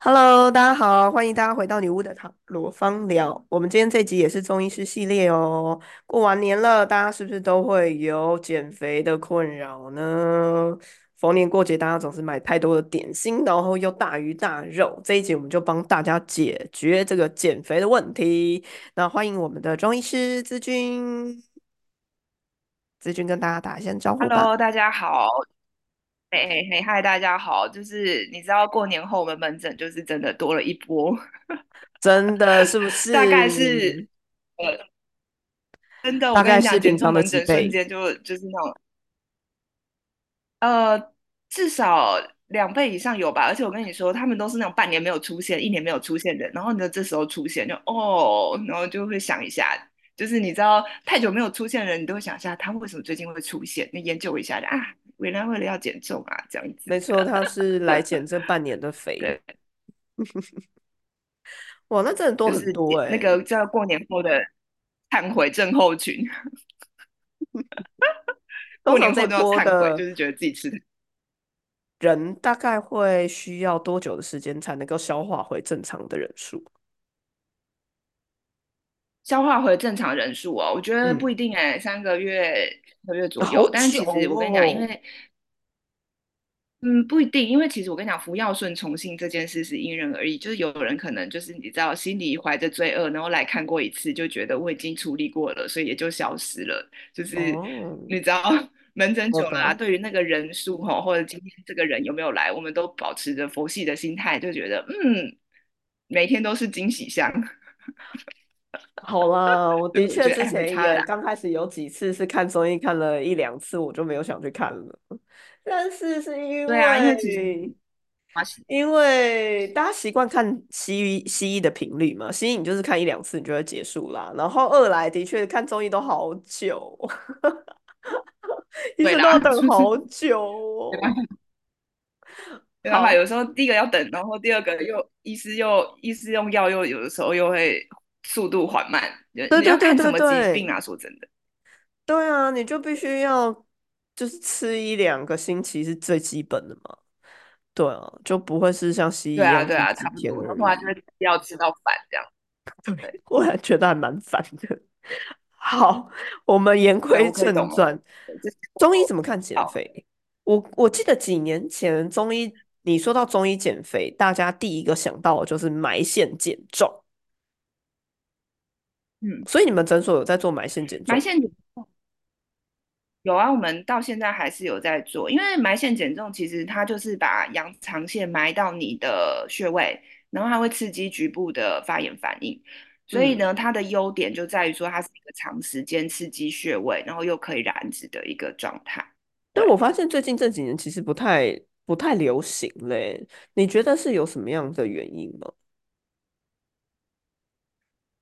Hello，大家好，欢迎大家回到女巫的塔罗芳疗。我们今天这集也是中医师系列哦。过完年了，大家是不是都会有减肥的困扰呢？逢年过节，大家总是买太多的点心，然后又大鱼大肉。这一集我们就帮大家解决这个减肥的问题。那欢迎我们的中医师资君，资君跟大家打一下招呼。Hello，大家好，嘿嘿嘿，嗨，大家好，就是你知道过年后我们门诊就是真的多了一波，真的是不是大概是？是呃，真的，我大概跟你讲，减重是平常的门诊瞬倍？间就就是那种呃，至少两倍以上有吧，而且我跟你说，他们都是那种半年没有出现、一年没有出现的，然后呢这时候出现就哦，然后就会想一下，就是你知道太久没有出现的人，你都会想一下他为什么最近会出现，你研究一下啊，原来为了要减重啊，这样子。没错，他是来减这半年的肥。对，哇，那真的多很就是多诶、那个叫过年后的忏悔症候群，过年后都要波忏悔，的就是觉得自己吃的人大概会需要多久的时间才能够消化回正常的人数？消化回正常人数哦，我觉得不嗯，一定哎，三个月、三个月左右。但是其实我跟你讲，因哦。为嗯，不一定，因为其实我跟你讲，服药顺从性这件事是因人而异。就是有人可能就是你知道，心里怀着罪恶，然后来看过一次，就觉得我已经处理过了，所以也就消失了。就是哦，你知道，门诊久了啊。对于那个人数哈，或者今天这个人有没有来，我们都保持着佛系的心态，就觉得嗯，每天都是惊喜箱，好啦，我的确之。前也刚开始有几次是看综艺看了一两次，我就没有想去看了。但是是因为啊，因为大家习惯看西医西医的频率嘛，西医你就是看一两次你就会结束啦。然后二来的确看综艺都好久，一，直都要等好久哦。没办法，好，有时候第一个要等，然后第二个又医师又医师用药又有的时候又会速度缓慢。你要看什对对对对么疾病啊？说真的，对啊，你就必须要就是吃一两个星期是最基本的嘛。对啊，就不会是像西医啊，一样对啊，是几天差不多。然后后来就是要。吃到烦这样。对，我还觉得还蛮烦的。好，我们言对归。正传，中医怎么看减，肥？我我记得几年前中医，你说到中医减肥，大家第一个想到的就是埋线减重，嗯，所以你们诊所有在做埋线减重？埋线有啊，我们到现在还是有在做，因为埋线减重其实它就是把羊肠线埋到你的穴位，然后它会刺激局部的发炎反应，所以嗯，呢，它的优点就在于说它是一个长时间刺激穴位，然后又可以燃脂的一个状态。但我发现最近这几年其实不太不太流行嘞，你觉得是有什么样的原因吗？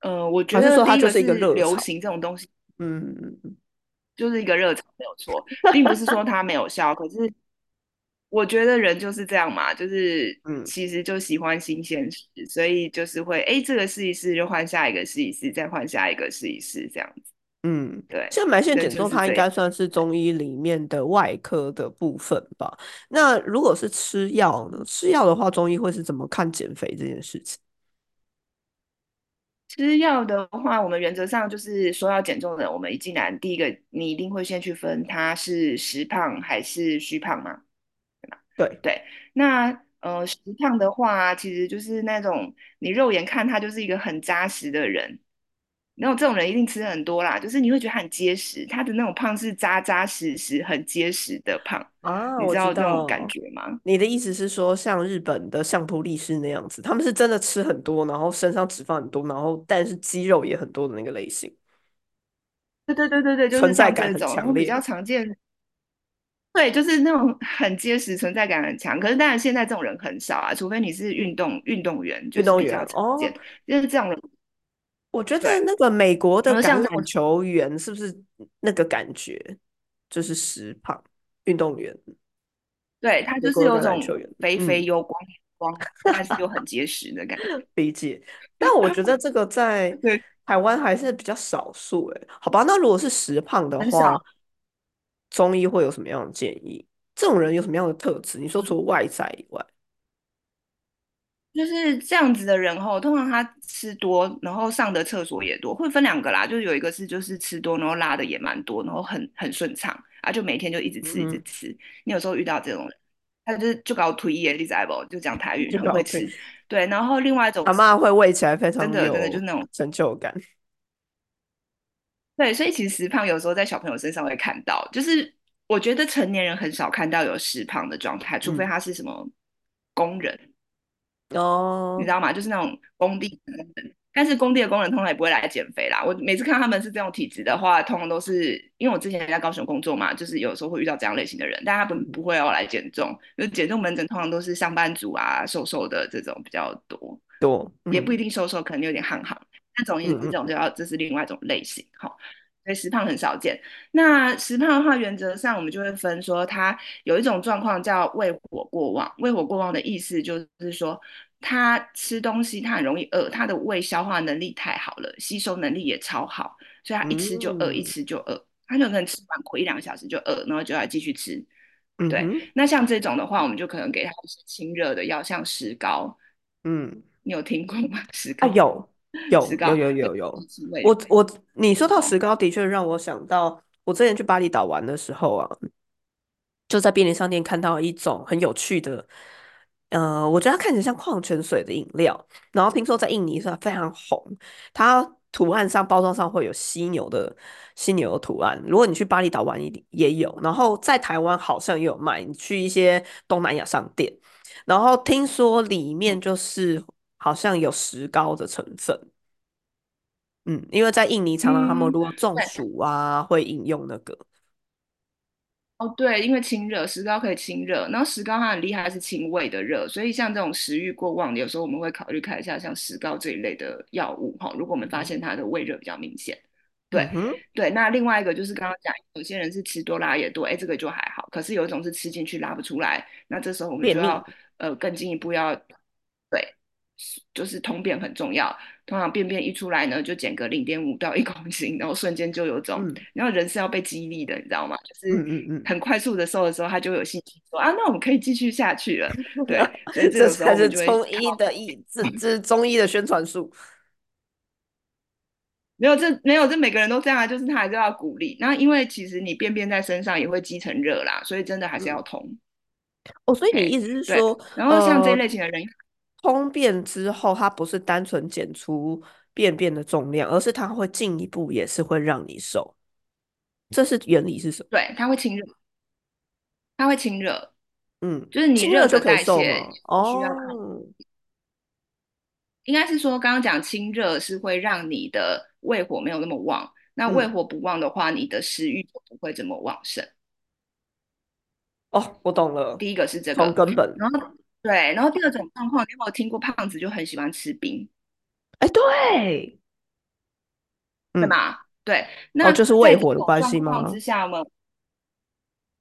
呃，我觉得说它就是一个热？流行这种东西，嗯嗯嗯就是一个热潮，没有错，并不是说它没有效，可是我觉得人就是这样嘛，就是 嗯。其实就喜欢新鲜事，所以就是会，哎，这个试一试，就换下一个试一试，再换下一个试一试，这样子。嗯，对，像埋线人减重，就是。它应该算是中医里面的外科的部分吧？那如果是吃药呢？吃药的话，中医会是怎么看减肥这件事情？吃药的话，我们原则上就是说要减重的人，我们一进来，第一个你一定会先去分他是实胖还是虚胖嘛。对对，那呃实胖的话，其实就是那种你肉眼看他就是一个很扎实的人，然后这种人一定吃很多啦，就是你会觉得他很结实，他的那种胖是扎扎实实、很结实的胖，啊，你知知道这种感道，觉吗？你的意思是说，像日本的相扑力士那样子，他们是真的吃很多，然后身上脂肪很多，然后但是肌肉也很多的那个类型，对对对对对，就是存在感很像这种，比较。常见，对，就是那种很结实、存在感很强。可是当然现在这种人很少啊，除非你是运动运动员，就运动是比较常见，就是这种人。我觉得，那个美国的橄榄球员是不是那个感觉，就是实胖运动员？对，他就是有种球员，肥肥嗯，油光光，但是又很结实的感觉。理解。但我觉得这个在 对，台湾还是比较少数，诶，好吧？那如果是实胖的。话，中医会有什么样的建议？这种人有什么样的特质？你说除了外在以外，就是这样子的人吼，通常他吃多，然后上的厕所也多，会分两个啦，就是有一个是就是吃多，然后拉的也蛮多，然后很很顺畅啊，就每天就一直吃一直嗯，吃。你有时候遇到这种人，他就是就搞推耶，你知道不？就讲台语，就。很会吃。对，然后另外一种是阿嬷会喂起来非常真的真的就是那种成就感。对，所以其实实胖有时候在小朋友身上会看到，就是我觉得成年人很少看到有食胖的状态，除非嗯，他是什么工人。你知哦，道吗？就是那种工地工人，但是工地的工人通常也不会来减肥啦。我每次看他们是这种体质的话，通常都是因为我之前在高雄工作嘛，就是有时候会遇到这样类型的人，但他不嗯不会要来减重，因为减重门诊通常都是上班族啊，瘦瘦的这种比较多，多，也不一嗯定瘦瘦，可能有点憨憨。那总而言之，这种就要这是另外一种类型，好。所以实胖很少见。那实胖的话，原则上我们就会分说，它有一种状况叫胃火过旺。胃火过旺的意思就是说，他吃东西他很容易饿，他的胃消化能力太好了，吸收能力也超好，所以他一吃就饿，一嗯吃就饿，他就可能吃完苦一两个小时就饿，然后就要继续吃。对，嗯那像这种的话，我们就可能给他一些清热的药，像石膏，嗯。你有听过吗？石啊，膏，有 有有有有有，我我你说到石哦，膏，的确让我想到我之前去巴厘岛玩的时候啊，就在便利商店看到一种很有趣的，呃，我觉得它看起来像矿泉水的饮料，然后听说在印尼是非常红，它图案上包装上会有犀牛的犀牛的图案，如果你去巴厘岛玩一定也有，然后在台湾好像也有卖，你去一些东南亚商店。然后听说里面就是好像有石膏的成分，嗯，因为在印尼常常他们嗯，如果中。暑啊，会饮用那个，哦，对，因为清热，石膏可以清热，然后石膏它很厉害，是清胃的热，所以像这种食欲过旺的，有时候我们会考虑看一下像石膏这一类的药物哈。如果我们发现嗯它的胃热比较明显，对嗯，对。那另外一个就是刚刚讲，有些人是吃多拉也多，哎，这个就还好。可是有一种是吃进去拉不出来，那这时候我们就要，呃更进一步要对，就是通便很重要。通常便便一出来呢，就减个零点五到一公斤，然后瞬间就有种，嗯然后人是要被激励的，你知道吗？就是很快速的瘦的时候，他就有信心说啊，那我们可以继续下去了。对，所以 这才是中医的医，这这是中医的宣传术，没有这没有这每个人都这样啊，就是他还是要鼓励。那因为其实你便便在身上也会积成热啦，所以真的还是要嗯，通。哦，所以你意，思是。说，然后像这一呃，类型的人，通便之后，它不是单纯减出便便的重量，而是它会进一步也是会让你瘦，这是原理是什么？对，它会清热，它会清热，嗯，就是你清热就可以瘦哦，应该是说，刚刚讲清热是会让你的胃火没有那么旺，那胃嗯，火不旺的话，你的食欲就不会这么旺盛。哦，我懂了，第一个是这个从，根本，然后对，然后第二种状况，你有没有听过胖子就很喜欢吃冰，哎，对，嗯，对吗？对，哦，那就是胃这火的关系吗？之下，我们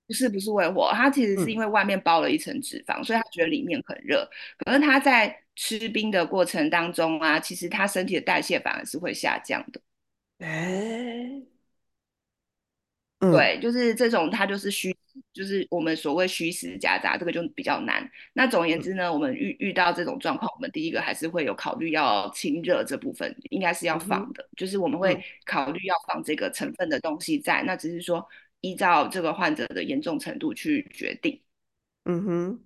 不是不是胃火，他其实是因嗯，为外面包了一层脂肪，所以他觉得里面很热。可是他在吃冰的过程当中啊，其实他身体的代谢反而是会下降的。哎，嗯对，就是这种，它就是虚，就是我们所谓虚实夹杂，这个就比较难。那总而言嗯之呢，我们遇遇到这种状况，我们第一个还是会有考虑要清热这部分，应该是要放的，就是我们会嗯考虑要放这个成分的东西在，那只是说依照这个患者的严重程度去决定。嗯哼，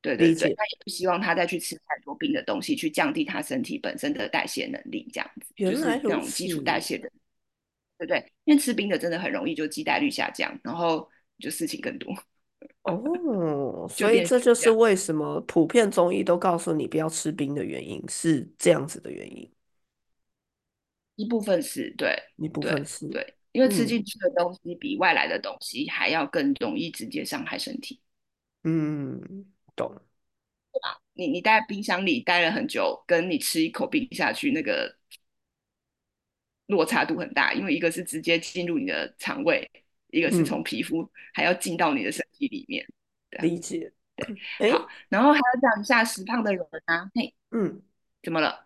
对对对，理解，那也不希望他再去吃太多冰的东西，去降低他身体本身的代谢能力，这样子就是那种基础代此。谢的。对不对？因为吃冰的真的很容易就基带率下降，然后就事情更多，哦，所以这就是。为什么普遍中医都告诉你不要吃冰的原因，是这样子的原因，一部分是对一部分是，对，因为吃嗯进去的东西比外来的东西还要更容易直接伤害身体。嗯，懂，对吧你你待在冰箱里待了很久，跟你吃一口冰下去，那个落差度很大，因为一个是直接进入你的肠胃，一个是嗯，从皮肤还要进到你的身体里面。理解。对，好，然后还要讲一下实胖的人啊，嘿，嗯，怎么了？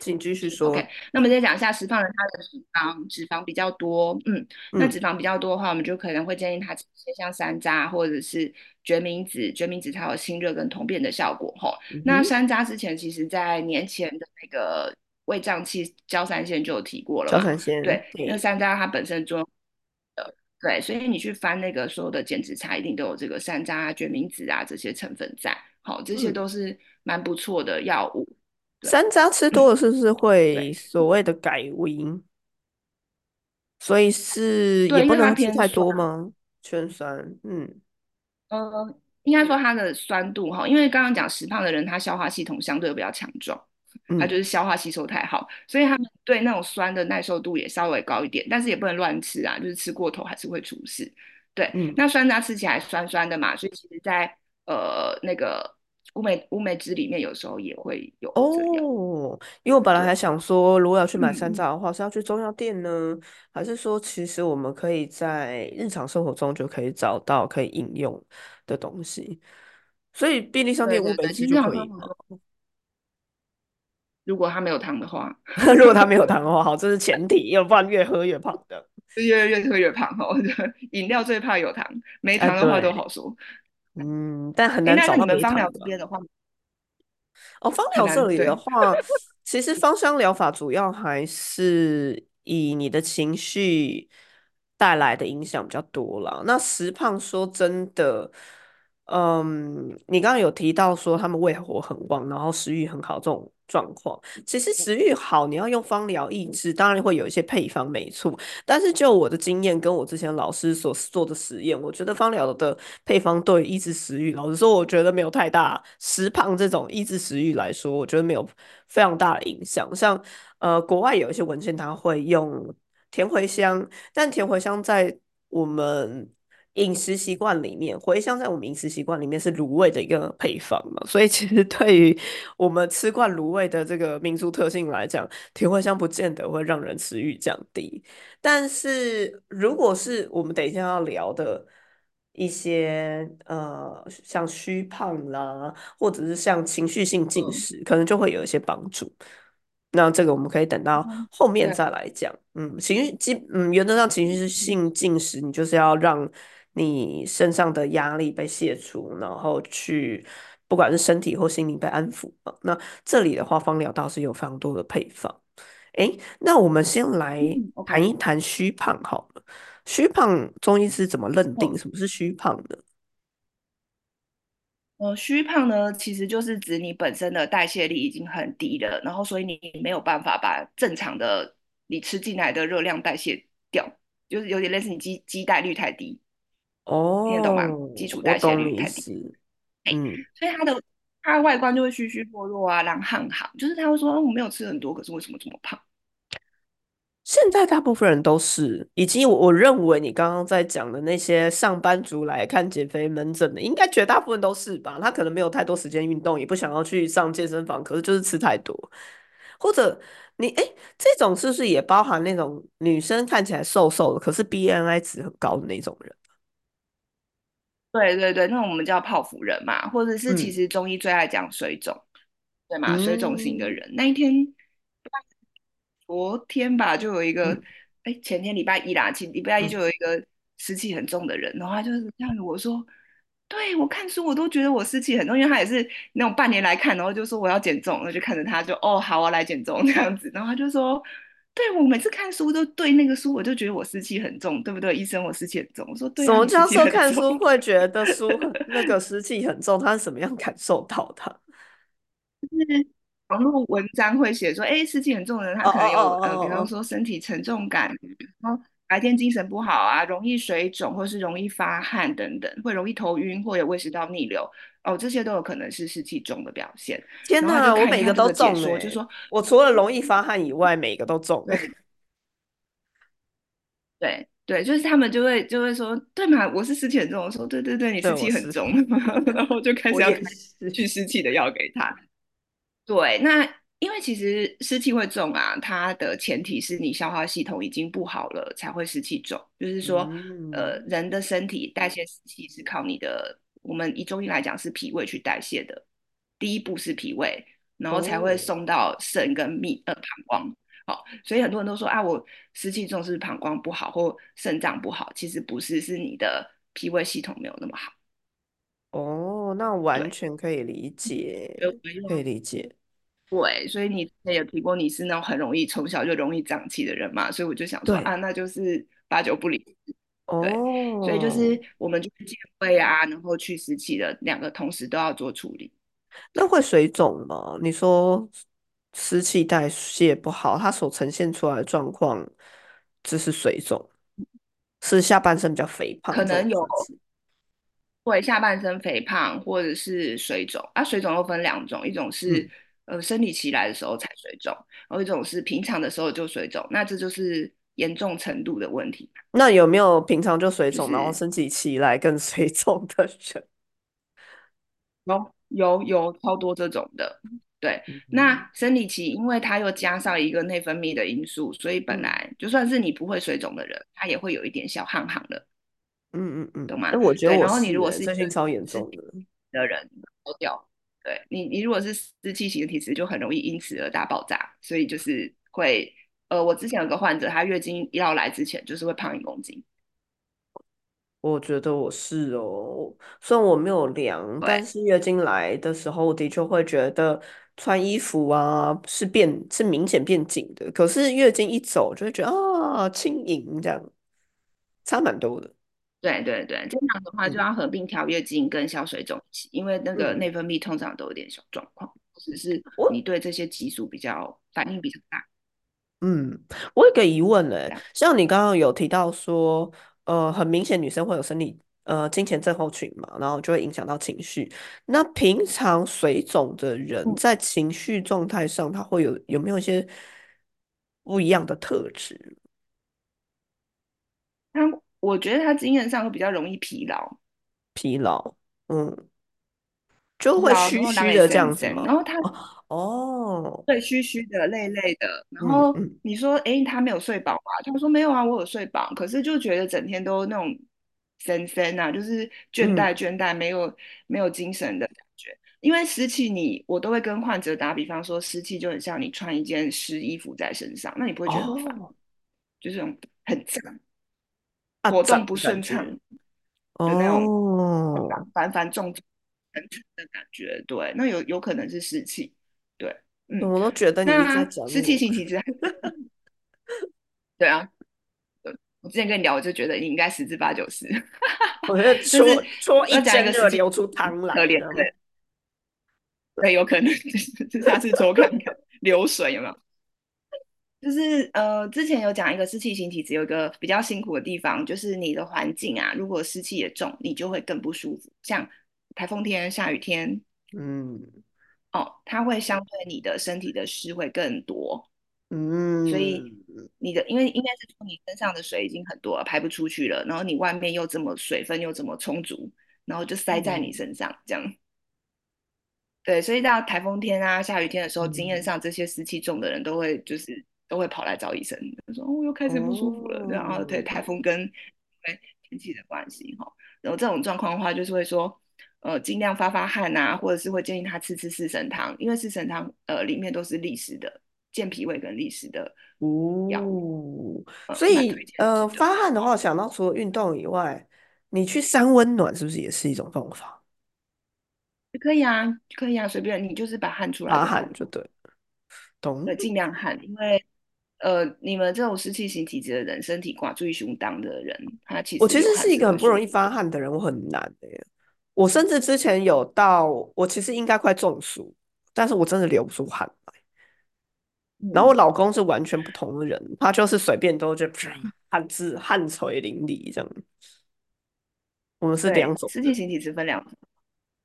请继续说 OK，说。那么再讲一下，实胖人他的脂肪脂肪比较多，嗯，那嗯脂肪比较多的话，我们就可能会建议他吃一些像山楂或者是决明子，决明子它有清热跟通便的效果吼。那山楂之前其实在年前的那个胃胀气焦三仙就有提过了焦三仙，对，因为，山楂它本身作用的，对，所以你去翻那个所有的减脂茶，一定都有这个山楂啊、决明子啊这些成分在，好，这些嗯，都是蛮不错的药物，对，山楂吃多了是不是会。所谓的改胃？所以是也不能吃太，多吗？全酸，嗯呃，应该说它的酸度哈，因为刚刚讲实胖的人，他消化系统相对比较强壮，他就嗯是消化吸收太好，所以他们对那种酸的耐受度也稍微高一点，但是也不能乱吃啊，就是吃过头还是会出事。对，嗯。那酸渣吃起来酸酸的嘛，所以其实在呃那个乌梅乌梅汁里面有时候也会有。哦，因为我本来还，想说，如果要去买山嗯，楂的话，是要去中药店呢，还是说其实我们可以在日常生活中就可以找到可以饮用的东西？所以便利商店乌梅汁就可以如果他没有糖的话，如果他没有糖的话，好，这是前提，要不然越喝越胖的。是越越喝越胖哦。饮料最怕有糖，没哎，糖的话都，好说。嗯，但很哎，难找到没芳疗这糖的啊。边的话哦，芳很难，疗这里的对，话，其实芳香疗法主要还是以你的情绪带来的影响比较多啦。那石胖说真的，嗯，你刚刚有提到说他们胃火很旺，然后食欲很好这种状况，其实食欲好，你要用芳疗抑制，当然会有一些配方没错。但是就我的经验，跟我之前老师所做的实验，我觉得芳疗的配方对抑制食欲，老实说，我觉得没有太大食胖这种抑制食欲来说，我觉得没有非常大的影响。像呃，国外有一些文献，它会用甜茴香，但甜茴香在我们饮食习惯里面，茴香在我们饮食习惯里面是卤味的一个配方嘛，所以其实对于我们吃惯卤味的这个民族特性来讲，甜茴香不见得会让人食欲降低。但是如果是我们等一下要聊的一些呃，像虚胖啦，或者是像情绪性进嗯食，可能就会有一些帮助。那这个我们可以等到嗯，后面，再来讲。嗯，情绪基嗯，原则上情绪性进食，你就是要让你身上的压力被卸除，然后去不管是身体或心灵被安抚嘛。那这里的话，芳疗倒是有非常多的配方。诶，那我们先来谈一谈虚胖好了。虚胖中医师怎么认定哦，什么是虚胖的？呃，虚胖呢，其实就是指你本身的代谢力已经很低了，然后所以你没有办法把正常的你吃进来的热量代谢掉，就是有点类似你基基代率太低，听得懂哦，吗？基础代谢率太低，意思。嗯。所以它的它的外观就会虚虚弱弱啊，然后很好，就是他会说，哦我没有吃很多，可是为什么这么胖？现在大部分人都是，以及我我认为你刚刚在讲的那些上班族来看减肥门诊的，应该绝大部分都是吧？他可能没有太多时间运动，也不想要去上健身房，可是就是吃太多，或者你哎，这种是不是也包含那种女生看起来瘦瘦的，可是 BMI 值很高的那种人？对对对，那我们叫泡芙人嘛，或者是其嗯。实中医最爱讲水肿，对嘛？水肿型的嗯。人，那一天昨天吧，就有一个，嗯，哎，前天礼拜一啦，前礼拜一嗯。就有一个湿气很重的人，然后他就是这样子我说，对我看书我都觉得我湿气很重，因为他也是那种半年来看，然后就说我要减重，然后就看着他就哦好啊来减重这样子，然后他就说，对我每次看书都对那个书我就觉得我湿气很重，对不对？医生我湿气很重，我说对啊，什么你湿教授看。书会觉得书那个 湿气很重？他是什么样感受到的？就是网络文章会写说，哎，湿气很重的人，他可能有呃，比方说身体沉重感，然后白天精神不好啊，容易水肿，或是容易发汗等等，会容易头晕或有胃食道逆流，哦，这些都有可能是湿气重的表现。天呐，我每个都看一看这个解说，就说，我除了容易发汗以外，每个都中诶、对对对，就是他们就会就会说，对嘛，我是湿气很重，我说对对对，你对，湿，气很重，然后就开始要开。去湿气的药给他。对，那因为其实湿气会重啊，它的前提是你消化系统已经不好了，才会湿气重。就是说，呃，嗯，人的身体代谢湿气是靠你的，我们以中医来讲是脾胃去代谢的。第一步是脾胃，然后才会哦送到肾跟泌呃膀胱。好，所以很多人都说啊，我湿气重是膀胱不好或肾脏不好？其实不是，是你的脾胃系统没有那么好。哦，那完，全可以理解，可以理解。对，所以你之前有提过你是那种很容易从小就容易胀气的人嘛，所以我就想说啊，那就是八九不离十。对，所以就是哦，我们就是健胃啊，然后去湿气的两个同时都要做处理。那会水肿吗？你说湿气代谢不好，它所呈现出来的状况就是水肿，是下半身比较肥胖可能有。会下半身肥胖或者是水肿啊，水肿又分两种，一种是嗯，呃生理期来的时候才水肿，然后一种是平常的时候就水肿，那这就是严重程度的问题，那有没有平常就水肿，然后生起期来更水肿的人？有有有超多这种的。对，嗯那生理期因为它又加上一个内分泌的因素，所以本嗯来就算是你不会水肿的人，他也会有一点小汗汗的，嗯嗯嗯，哎、懂吗？我觉得，我然后你如果是哎、是一个最近超严重的。的人，都掉。对你，你如果是湿气型的体质，就很容易因此而大爆炸，所以就是会，呃，我之前有个患者，她月经要来之前就是会胖一公斤，我觉得我是哦，虽然我没有量，但是月经来的时候，我的确会觉得穿衣服啊是变是明显变紧的，可是月经一走就会觉得啊轻盈这样，差蛮多的。对对对，这样的话就嗯。要合并调月经跟消水肿一起，因为那个嗯，内分泌通常都有点小状况，只是你对这些激素比较反应比较大，嗯，我有个疑问呢，这样。像你刚刚有提到说，呃，很明显女生会有生理呃经前症候群嘛，然后就会影响到情绪。那平常水肿的人嗯，在情绪状态上，他会有有没有一些不一样的特质？他我觉得他经验上会比较容易疲劳，疲劳，嗯，就会疲劳，然虚虚的这样子然吗？后他哦哦，对，虚虚的、累累的。然后嗯嗯你说，诶，他没有睡饱吗？他说没有啊，我有睡饱，可是就觉得整天都那种森森啊，就是倦怠嗯，倦怠，没有没有精神的感觉。因为湿气你，我都会跟患者打比方说，湿气就很像你穿一件湿衣服在身上，那你不会觉得很烦，哦，就是那种很脏，啊，活动不顺畅觉，的那种哦，繁繁重重沉沉的感觉。对，那有有可能是湿气。对，嗯。我都觉得你一直在讲湿气讲我。型体质，对啊，对我之前跟你聊，我就觉得你应该十之八九 是，我觉得但是戳戳一针就流出汤来，可怜，这样。对，对，有可能就是下次抽看看 流水有没有。就是呃，之前有讲一个湿气型体质有一个比较辛苦的地方，就是你的环境啊，如果湿气也重，你就会更不舒服。像台风天、下雨天，嗯哦，它会相对你的身体的湿会更多。嗯所以嗯。你的因为应该是说你身上的水已经很多了，排不出去了，然后你外面又这么水分又这么充足，然后就塞在你嗯。身上，这样。对，所以到台风天啊、下雨天的时候，经验嗯，上这些湿气重的人都会就是都会跑来找医生，就说哦，我又开始不舒服了，然后对台哦，风跟因为天气的关系哈，然后这种状况的话，就是会说。呃，尽量发发汗啊，或者是会建议他吃吃四神汤，因为四神汤呃里面都是利湿的，健脾胃跟利湿的药物。哦，呃，所以呃。发汗的话，想到除了运动以外，你去三温暖是不是也是一种方法？可以啊，可以啊，随便你就是把汗出来发。汗就对？对，尽量汗，因为呃，你们这种湿气型体质的人，身体挂住胸当的人，他其实我其实是一个很不容易。发汗的人，我很难的耶。我甚至之前有到，我其实应该快中暑，但是我真的流不出汗来。然后我嗯，老公是完全不同的人，他就是随便都就啪 汗渍汗垂淋漓这样。我们是两对，种人，湿气型体质分两种。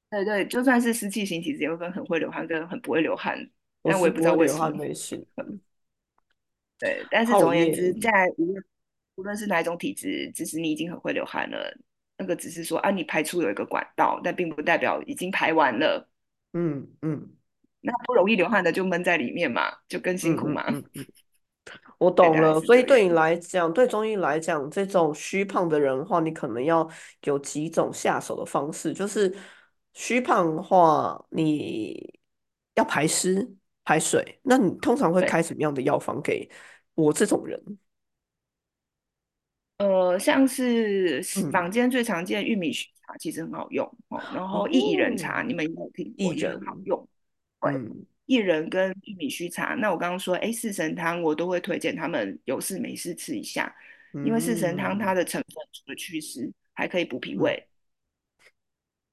对对，就算是湿气型体质，也会分很会流汗跟很不会流汗，我但我也不知道为什么。汗类型，对，但是好总而言之，在无论无论是哪一种体质，即使你已经很会流汗了，那个只是说啊，你排出有一个管道，但并不代表已经排完了。嗯嗯那不容易流汗的就闷在里面嘛，就更辛嗯苦嘛。嗯嗯嗯，我懂了。所以对你来讲，对中医来讲，这种虚胖的人的话，你可能要有几种下手的方式。就是虚胖的话，你要排湿排水。那你通常会开。什么样的药方给我这种人？呃，像是嗯，坊间最常见的玉米须茶，其实很好用哦。然后薏苡仁哦，茶，你们应该有听过？薏也很好仁，用。薏仁跟玉米须茶，那我刚刚说，哎，四神汤我都会推荐他们有事没事吃一下，因为四神汤它嗯的成分除了祛湿，还可以补脾嗯胃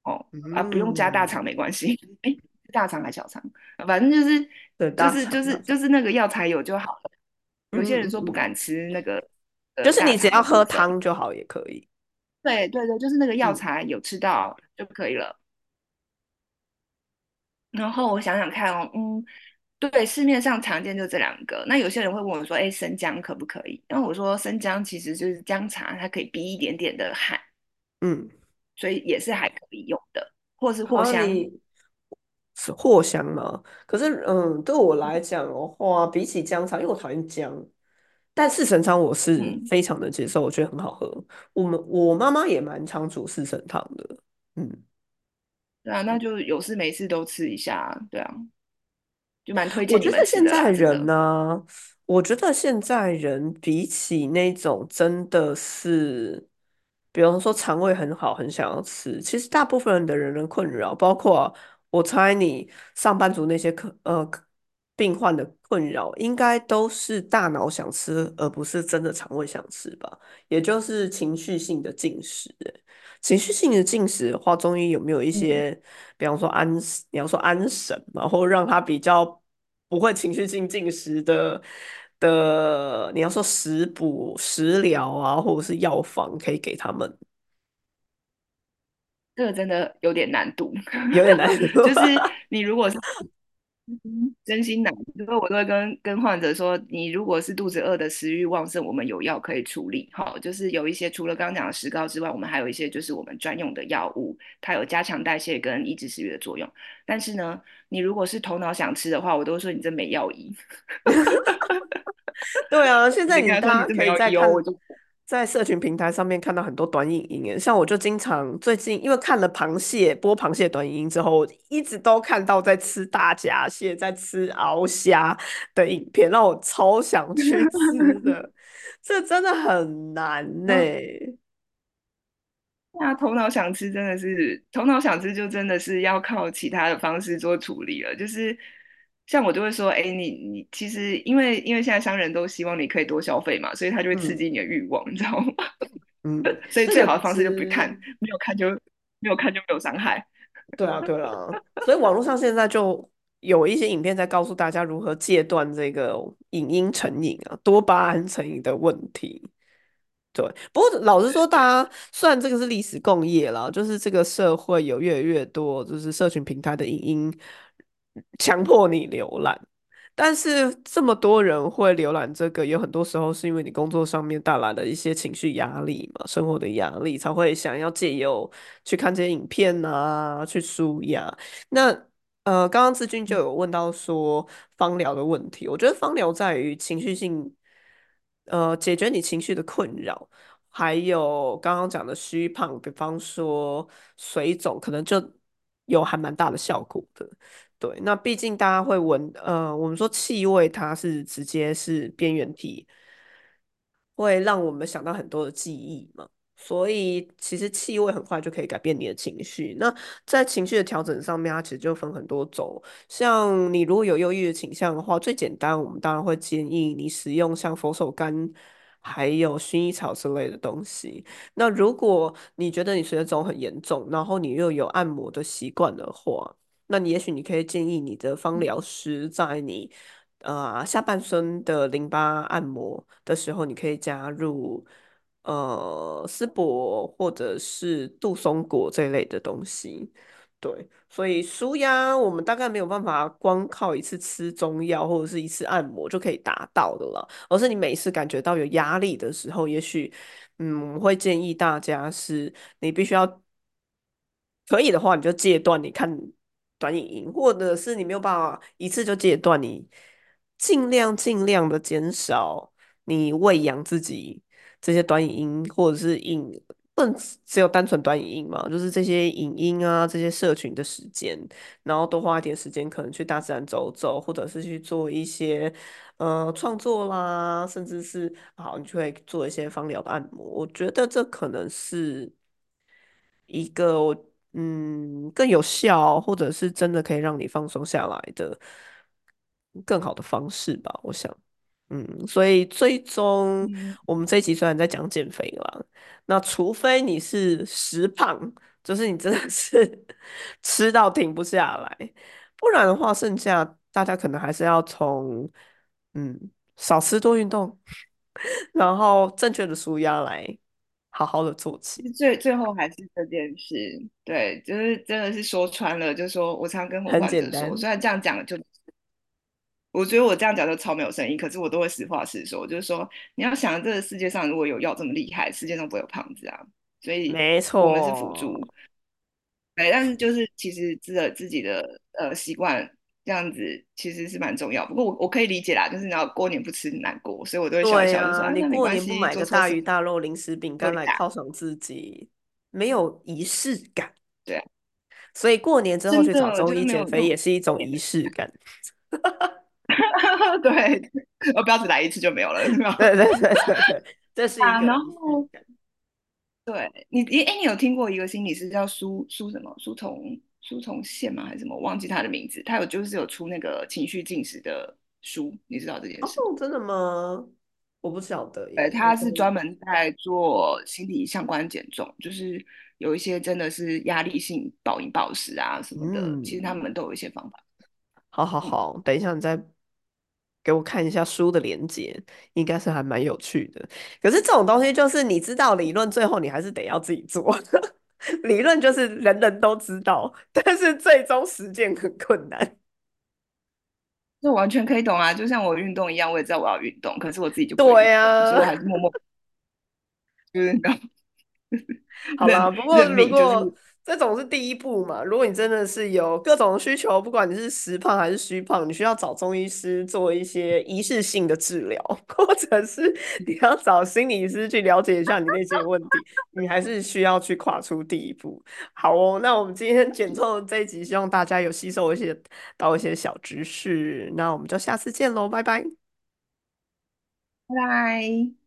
哦。啊，不用加大肠嗯，没关系。哎，大肠还小肠，反正就是对，就是就是就是那个药材有就好了。有些人说不敢吃那个呃就是你只要喝。汤就好也可以。对对对，就是那个药嗯材有吃到就可以了。然后我想想看哦，嗯，对，市面上常见就这两个。那有些人会问我说，哎，生姜可不可以？然后我说，生姜其实就是姜茶，它可以逼一点点的汗，嗯，所以也是还可以用的，或是藿，香。是藿香吗？可是，嗯，对我来讲的话，比起姜茶，因为我讨厌姜，但四神汤我是嗯，非常的接受，我觉得很好喝。我们我妈妈也蛮常煮四神汤的，嗯。对啊，那就有事没事都吃一下，对啊，就蛮推荐我觉得现在人的。呢、我觉得现在人比起那种真的是，比方说肠胃很好，很想要吃，其实大部分人的人的困扰，包括我猜你上班族那些客呃病患的困扰，应该都是大脑想吃，而不是真的肠胃想吃吧？也就是情绪性的进食。欸情绪性的进食的话，中医有没有一嗯，些？比方说安，你要说安神嘛，或让他比较不会情绪性进食的的，你要说食补、食疗啊，或者是药方，可以给他们，这个真的有点难度，有点难度 就是你如果是嗯真心难，所以我都会跟跟患者说，你如果是肚子饿的食欲旺盛，我们有药可以处理。哈，就是有一些除了刚刚讲的石膏之外，我们还有一些就是我们专用的药物，它有加强代谢跟抑制食欲的作用。但是呢，你如果是头脑想吃的话，我都说你这没药医，对啊，现在你大家这没在看，我就在社群平台上面看到很多短影音耶，像我就经常最近因为看了螃蟹播螃蟹短影音之后，一直都看到在吃大闸蟹、在吃鳌虾的影片，让我超想去吃 的，这真的很难 呢。嗯，那头脑想吃真的是头脑想吃，就真的是要靠其他的方式做处理了。就是像我就会说，哎，你你其实因为因为现在商人都希望你可以多消费嘛，所以他就会刺嗯激你的欲望，你知道吗？嗯，所以最好的方式就不看，没有看就没有看就没有伤害。对啊，对啊，所以网络上现在就有一些影片在告诉大家如何戒断这个影音成瘾啊，多巴胺成瘾的问题。对，不过老实说，大家虽然这个是历史共业啦，就是这个社会有越来越多就是社群平台的影音强迫你浏览，但是这么多人会浏览这个，有很多时候是因为你工作上面带来的一些情绪压力嘛，生活的压力，才会想要借由去看这些影片啊，去舒压。那呃，刚刚志军就有问到说芳疗的问题，我觉得芳疗在于情绪性，呃，解决你情绪的困扰，还有刚刚讲的虚胖，比方说水肿，可能就有还蛮大的效果的。对，那毕竟大家会闻，呃，我们说气味它是直接是边缘体，会让我们想到很多的记忆嘛，所以其实气味很快就可以改变你的情绪。那在情绪的调整上面，它其实就分很多种。像你如果有忧郁的倾向的话，最简单，我们当然会建议你使用像佛手柑。还有薰衣草之类的东西。那如果你觉得你水肿很严重，然后你又有按摩的习惯的话，那你也许你可以建议你的芳疗师在你呃下半身的淋巴按摩的时候，你可以加入呃丝柏或者是杜松果这一类的东西。对，所以舒压我们大概没有办法光靠一次吃中药或者是一次按摩就可以达到的了，而是你每次感觉到有压力的时候，也许嗯，我会建议大家是你必须要可以的话，你就戒断你看短影音，或者是你没有办法一次就戒断，你尽量尽量的减少你喂养自己这些短影音或者是影不能只有单纯短影音嘛，就是这些影音啊，这些社群的时间，然后多花一点时间，可能去大自然走走，或者是去做一些呃创作啦，甚至是好，你就会做一些芳疗的按摩。我觉得这可能是一个我嗯更有效，或者是真的可以让你放松下来的更好的方式吧，我想。嗯，所以最终嗯，我们这一集虽然在讲减肥啦，那除非你是实胖，就是你真的是 吃到停不下来，不然的话，剩下大家可能还是要从嗯少吃多运动，然后正确的舒压来好好的做起，最最后还是这件事，对，就是真的是说穿了，就是说我常跟我很患者说，简单。虽然这样讲就，我觉得我这样讲就超没有诚意，可是我都会实话实说，就是说你要想，这个世界上如果有药这么厉害，世界上不会有胖子啊，所以没错我们是辅助，对，但是就是其实自的自己的呃习惯这样子其实是蛮重要，不过我我可以理解啦，就是你要过年不吃难过，所以我都会想一笑，就说你过年不买个大鱼大肉、零食饼干来犒赏自己，没有仪式感。对啊，所以过年之后去找中医减肥。也是一种仪式感。对，我不要只来一次就没有了，是吧？对对对对对，这是一啊，然个。对你，诶，诶你有听过一个心理师叫苏苏什么苏童苏从宪吗？还是什么？忘记他的名字。他有就是有出那个情绪进食的书，你知道这件哦，事吗？真的吗？我不晓得对，他是专门在做心理相关减重，就是有一些真的是压力性暴饮暴食啊什么的，其实他嗯，们都有一些方法。好好嗯，好，等一下你再给我看一下书的连接，应该是还蛮有趣的。可是这种东西就是你知道理论，最后你还是得要自己做。理论就是人人都知道，但是最终实践很困难。那完全可以懂啊，就像我运动一样，我也知道我要运动，可是我自己就对动，所以还。是默默 就是好吧，不过这种是第一步嘛，如果你真的是有各种需求，不管你是实胖还是虚胖，你需要找中医师做一些仪式性的治疗，或者是你要找心理师去了解一下你那些问题，你还是需要去跨出第一步。好哦，那我们今天减重的这一集，希望大家有吸收一些到一些小知识，那我们就下次见喽，拜拜。拜拜。